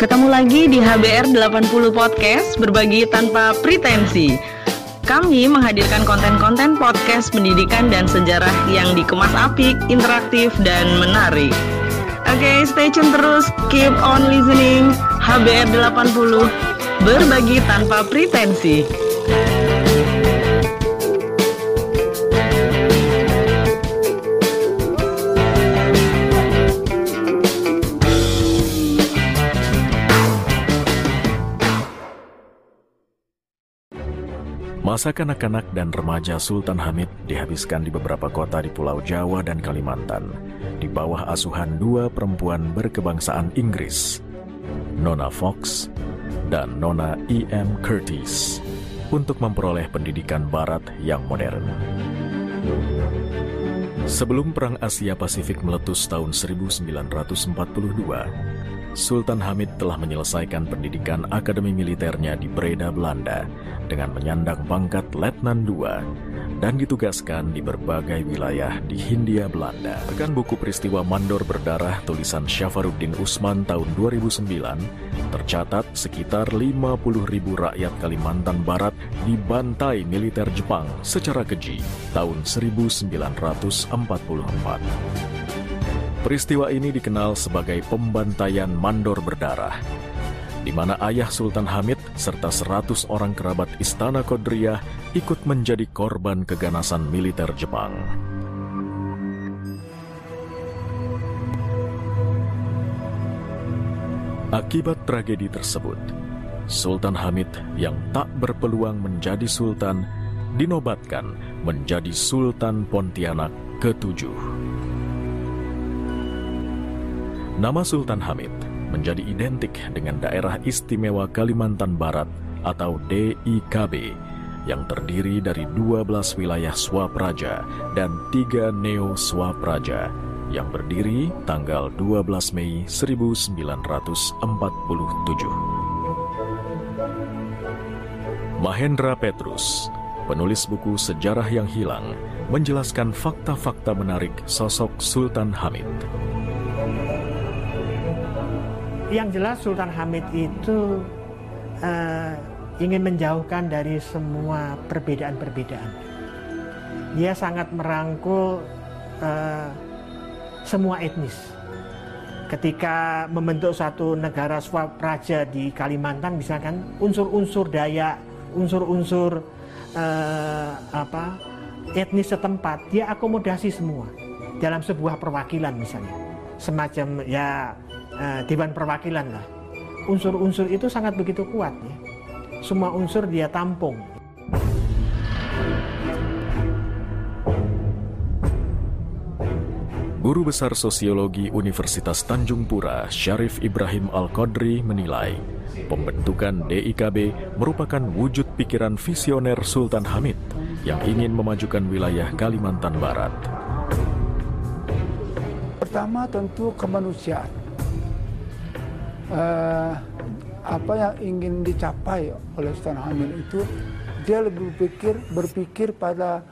Ketemu lagi di HBR 80 Podcast Berbagi tanpa pretensi. Kami menghadirkan konten-konten podcast pendidikan dan sejarah yang dikemas apik, interaktif, dan menarik. Oke, okay, stay tune terus, keep on listening HBR 80 Berbagi tanpa pretensi Masa kanak-kanak dan remaja Sultan Hamid dihabiskan di beberapa kota di Pulau Jawa dan Kalimantan, di bawah asuhan dua perempuan berkebangsaan Inggris, Nona Fox dan Nona E.M. Curtis, untuk memperoleh pendidikan barat yang modern. Sebelum Perang Asia Pasifik meletus tahun 1942, Sultan Hamid telah menyelesaikan pendidikan akademi militernya di Breda, Belanda dengan menyandang pangkat Letnan II dan ditugaskan di berbagai wilayah di Hindia Belanda. Rekan buku peristiwa Mandor Berdarah tulisan Syafaruddin Usman tahun 2009 tercatat sekitar 50 ribu rakyat Kalimantan Barat dibantai militer Jepang secara keji tahun 1944. Peristiwa ini dikenal sebagai pembantaian mandor berdarah, di mana ayah Sultan Hamid serta 100 orang kerabat Istana Kodriah ikut menjadi korban keganasan militer Jepang. Akibat tragedi tersebut, Sultan Hamid yang tak berpeluang menjadi sultan dinobatkan menjadi Sultan Pontianak ketujuh. Nama Sultan Hamid menjadi identik dengan daerah istimewa Kalimantan Barat atau DIKB yang terdiri dari 12 wilayah Swapraja dan 3 Neo Swapraja yang berdiri tanggal 12 Mei 1947. Mahendra Petrus, penulis buku Sejarah yang Hilang, menjelaskan fakta-fakta menarik sosok Sultan Hamid. Yang jelas Sultan Hamid itu uh, ingin menjauhkan dari semua perbedaan-perbedaan. Dia sangat merangkul uh, semua etnis. Ketika membentuk satu negara swapraja di Kalimantan, misalkan unsur-unsur Dayak, unsur-unsur uh, apa etnis setempat, dia akomodasi semua dalam sebuah perwakilan misalnya, semacam ya uh, Dewan Perwakilan lah. Unsur-unsur itu sangat begitu kuat ya. Semua unsur dia tampung. Guru Besar Sosiologi Universitas Tanjung Pura, Syarif Ibrahim Al-Qadri menilai, pembentukan DIKB merupakan wujud pikiran visioner Sultan Hamid yang ingin memajukan wilayah Kalimantan Barat. Pertama tentu kemanusiaan uh, apa yang ingin dicapai oleh Sultan Hamid itu dia lebih berpikir berpikir pada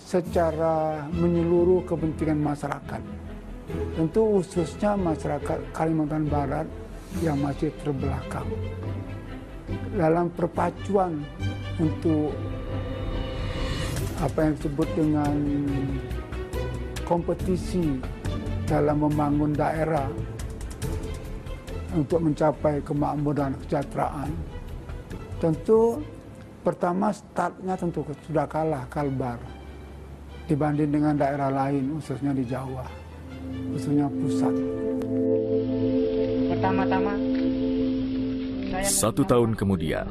secara menyeluruh kepentingan masyarakat. Tentu khususnya masyarakat Kalimantan Barat yang masih terbelakang. Dalam perpacuan untuk apa yang disebut dengan kompetisi dalam membangun daerah untuk mencapai kemakmuran kesejahteraan, tentu pertama startnya tentu sudah kalah Kalbar dibanding dengan daerah lain, khususnya di Jawa, khususnya pusat. Pertama-tama, satu tahun kemudian,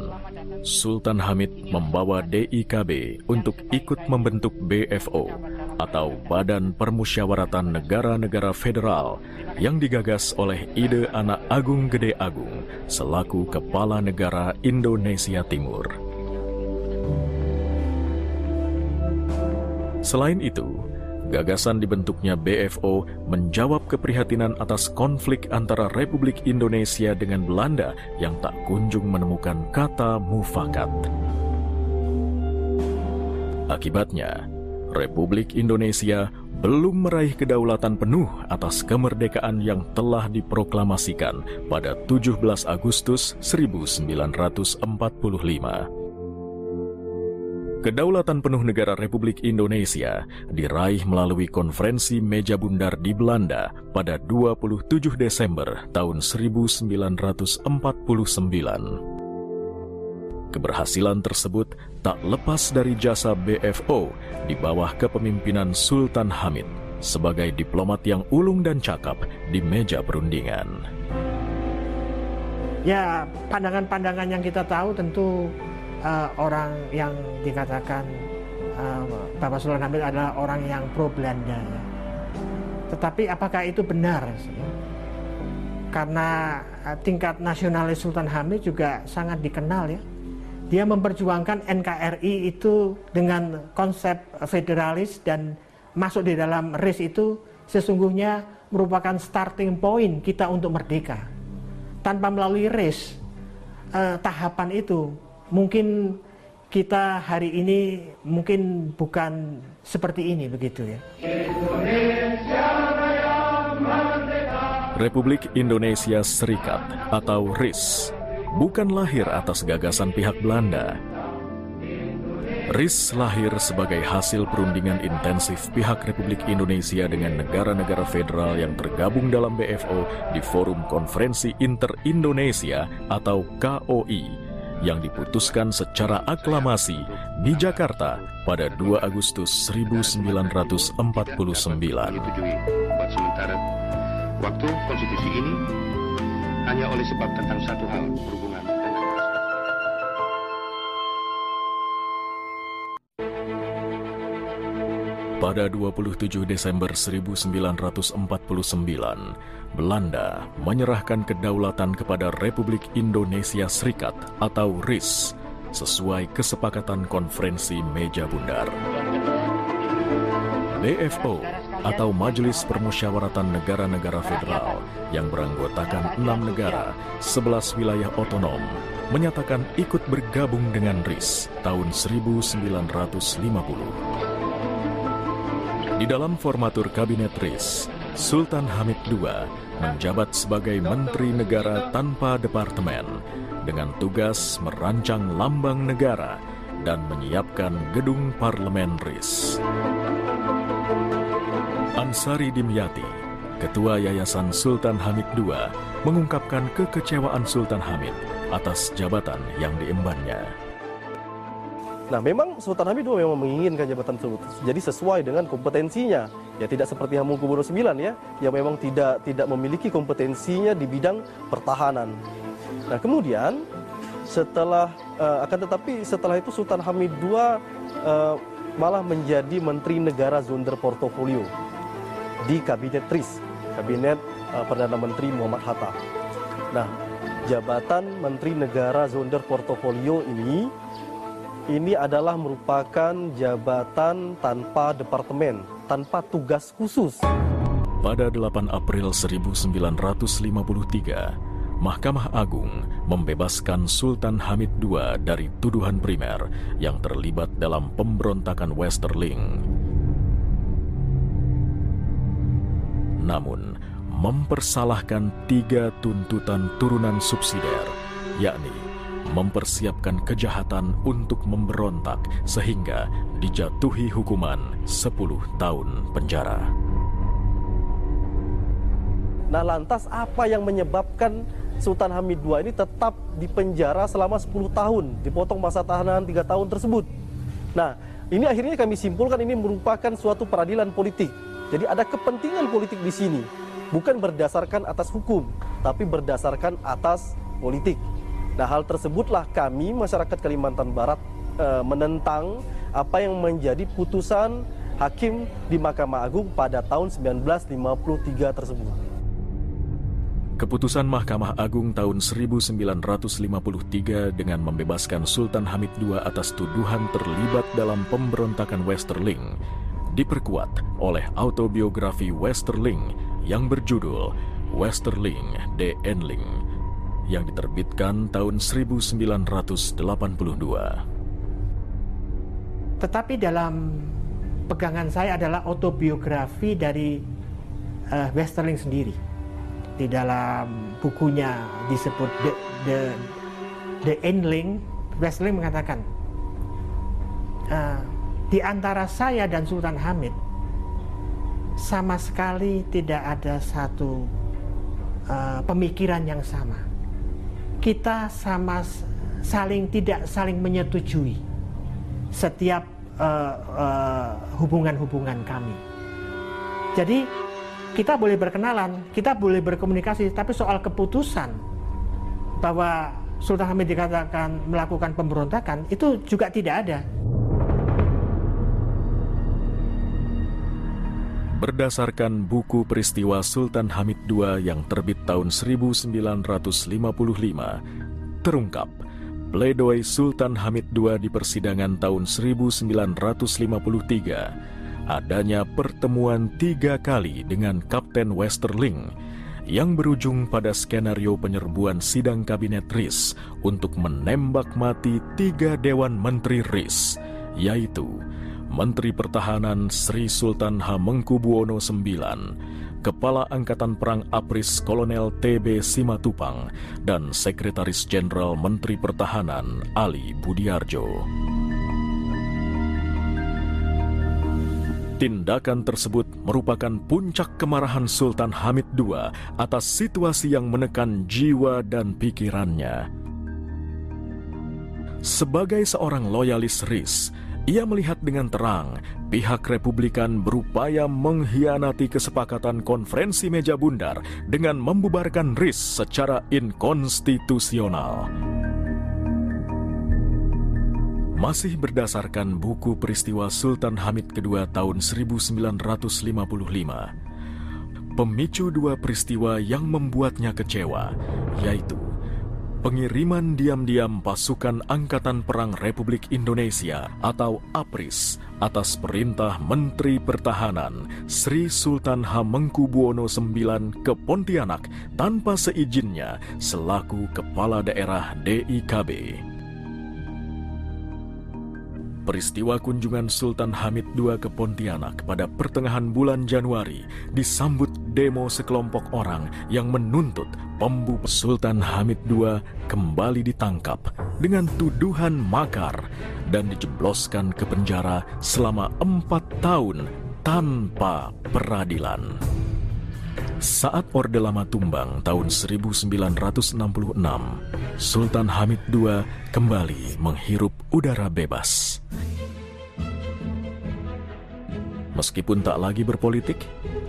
Sultan Hamid membawa DIKB untuk ikut membentuk BFO atau Badan Permusyawaratan Negara-Negara Federal yang digagas oleh Ide Anak Agung Gede Agung selaku Kepala Negara Indonesia Timur. Selain itu, gagasan dibentuknya BFO menjawab keprihatinan atas konflik antara Republik Indonesia dengan Belanda yang tak kunjung menemukan kata mufakat. Akibatnya, Republik Indonesia belum meraih kedaulatan penuh atas kemerdekaan yang telah diproklamasikan pada 17 Agustus 1945. Kedaulatan penuh negara Republik Indonesia diraih melalui konferensi meja bundar di Belanda pada 27 Desember tahun 1949. Keberhasilan tersebut tak lepas dari jasa BFO di bawah kepemimpinan Sultan Hamid sebagai diplomat yang ulung dan cakap di meja perundingan. Ya, pandangan-pandangan yang kita tahu tentu uh, orang yang dikatakan uh, Bapak Sultan Hamid adalah orang yang pro Belanda. Tetapi apakah itu benar? Karena uh, tingkat nasionalis Sultan Hamid juga sangat dikenal ya dia memperjuangkan NKRI itu dengan konsep federalis dan masuk di dalam RIS itu sesungguhnya merupakan starting point kita untuk merdeka. Tanpa melalui RIS, eh, tahapan itu mungkin kita hari ini mungkin bukan seperti ini begitu ya. Republik Indonesia Serikat atau RIS bukan lahir atas gagasan pihak Belanda. RIS lahir sebagai hasil perundingan intensif pihak Republik Indonesia dengan negara-negara federal yang tergabung dalam BFO di Forum Konferensi Inter-Indonesia atau KOI yang diputuskan secara aklamasi di Jakarta pada 2 Agustus 1949. Waktu konstitusi ini hanya oleh sebab tentang satu hal berhubungan dengan Pada 27 Desember 1949, Belanda menyerahkan kedaulatan kepada Republik Indonesia Serikat atau RIS sesuai kesepakatan konferensi meja bundar. BFO atau Majelis Permusyawaratan Negara-Negara Federal yang beranggotakan enam negara, sebelas wilayah otonom, menyatakan ikut bergabung dengan RIS tahun 1950. Di dalam formatur Kabinet RIS, Sultan Hamid II menjabat sebagai Menteri Negara tanpa Departemen dengan tugas merancang lambang negara dan menyiapkan gedung parlemen RIS. Ansari Dimyati, Ketua Yayasan Sultan Hamid II, mengungkapkan kekecewaan Sultan Hamid atas jabatan yang diembannya. Nah, memang Sultan Hamid II memang menginginkan jabatan tersebut. Jadi sesuai dengan kompetensinya. Ya tidak seperti Hamengkubuwono IX ya, yang memang tidak tidak memiliki kompetensinya di bidang pertahanan. Nah, kemudian setelah uh, akan tetapi setelah itu Sultan Hamid II uh, malah menjadi Menteri Negara Zunder Portofolio di Kabinet TRIS, Kabinet uh, Perdana Menteri Muhammad Hatta. Nah, jabatan Menteri Negara Zonder Portofolio ini ini adalah merupakan jabatan tanpa departemen, tanpa tugas khusus. Pada 8 April 1953, Mahkamah Agung membebaskan Sultan Hamid II dari tuduhan primer yang terlibat dalam pemberontakan Westerling. Namun mempersalahkan tiga tuntutan turunan subsidiar, yakni mempersiapkan kejahatan untuk memberontak sehingga dijatuhi hukuman 10 tahun penjara. Nah lantas apa yang menyebabkan Sultan Hamid II ini tetap dipenjara selama 10 tahun, dipotong masa tahanan 3 tahun tersebut? Nah ini akhirnya kami simpulkan ini merupakan suatu peradilan politik jadi ada kepentingan politik di sini, bukan berdasarkan atas hukum, tapi berdasarkan atas politik. Nah, hal tersebutlah kami masyarakat Kalimantan Barat e, menentang apa yang menjadi putusan hakim di Mahkamah Agung pada tahun 1953 tersebut. Keputusan Mahkamah Agung tahun 1953 dengan membebaskan Sultan Hamid II atas tuduhan terlibat dalam pemberontakan Westerling diperkuat oleh autobiografi Westerling yang berjudul Westerling de Enling yang diterbitkan tahun 1982. Tetapi dalam pegangan saya adalah autobiografi dari uh, Westerling sendiri. Di dalam bukunya disebut The, The, The Endling, Westerling mengatakan, uh, di antara saya dan Sultan Hamid, sama sekali tidak ada satu uh, pemikiran yang sama. Kita sama saling tidak saling menyetujui setiap hubungan-hubungan uh, uh, kami. Jadi kita boleh berkenalan, kita boleh berkomunikasi, tapi soal keputusan bahwa Sultan Hamid dikatakan melakukan pemberontakan itu juga tidak ada. Berdasarkan buku peristiwa Sultan Hamid II yang terbit tahun 1955, terungkap pledoi Sultan Hamid II di persidangan tahun 1953 adanya pertemuan tiga kali dengan Kapten Westerling yang berujung pada skenario penyerbuan sidang kabinet RIS untuk menembak mati tiga Dewan Menteri RIS, yaitu Menteri Pertahanan Sri Sultan Hamengkubuwono IX, Kepala Angkatan Perang Apris Kolonel TB Simatupang, dan Sekretaris Jenderal Menteri Pertahanan Ali Budiarjo. Tindakan tersebut merupakan puncak kemarahan Sultan Hamid II atas situasi yang menekan jiwa dan pikirannya. Sebagai seorang loyalis RIS, ia melihat dengan terang pihak Republikan berupaya mengkhianati kesepakatan konferensi meja bundar dengan membubarkan RIS secara inkonstitusional. Masih berdasarkan buku peristiwa Sultan Hamid II tahun 1955, pemicu dua peristiwa yang membuatnya kecewa, yaitu pengiriman diam-diam pasukan Angkatan Perang Republik Indonesia atau APRIS atas perintah Menteri Pertahanan Sri Sultan Hamengkubuwono IX ke Pontianak tanpa seizinnya selaku Kepala Daerah DIKB. Peristiwa kunjungan Sultan Hamid II ke Pontianak pada pertengahan bulan Januari disambut demo sekelompok orang yang menuntut pembu Sultan Hamid II kembali ditangkap dengan tuduhan makar dan dijebloskan ke penjara selama empat tahun tanpa peradilan. Saat Orde Lama tumbang tahun 1966, Sultan Hamid II kembali menghirup udara bebas. Meskipun tak lagi berpolitik,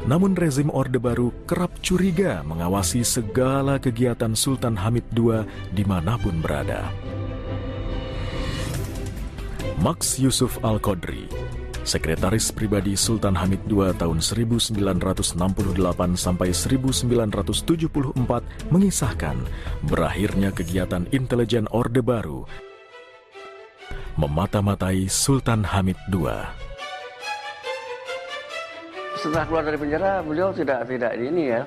namun rezim Orde Baru kerap curiga mengawasi segala kegiatan Sultan Hamid II di mana pun berada. Max Yusuf Al-Qadri Sekretaris pribadi Sultan Hamid II tahun 1968 sampai 1974 mengisahkan berakhirnya kegiatan intelijen Orde Baru memata-matai Sultan Hamid II. Setelah keluar dari penjara, beliau tidak tidak ini ya,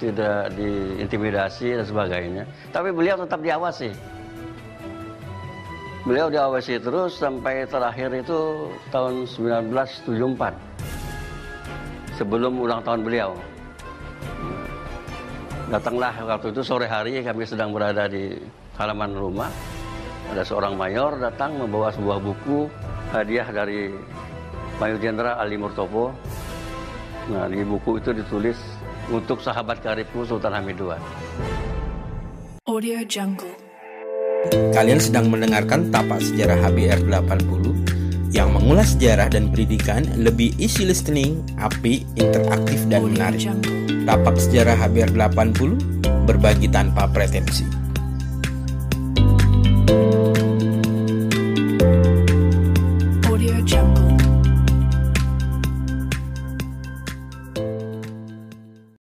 tidak diintimidasi dan sebagainya. Tapi beliau tetap diawasi Beliau diawasi terus sampai terakhir itu tahun 1974. Sebelum ulang tahun beliau. Datanglah waktu itu sore hari kami sedang berada di halaman rumah. Ada seorang mayor datang membawa sebuah buku hadiah dari Mayor Jenderal Ali Murtopo. Nah, di buku itu ditulis untuk sahabat karibku Sultan Hamid II. Audio Jungle Kalian sedang mendengarkan Tapak Sejarah HBR 80 yang mengulas sejarah dan pendidikan lebih easy listening, api, interaktif dan menarik. Tapak Sejarah HBR 80 berbagi tanpa pretensi.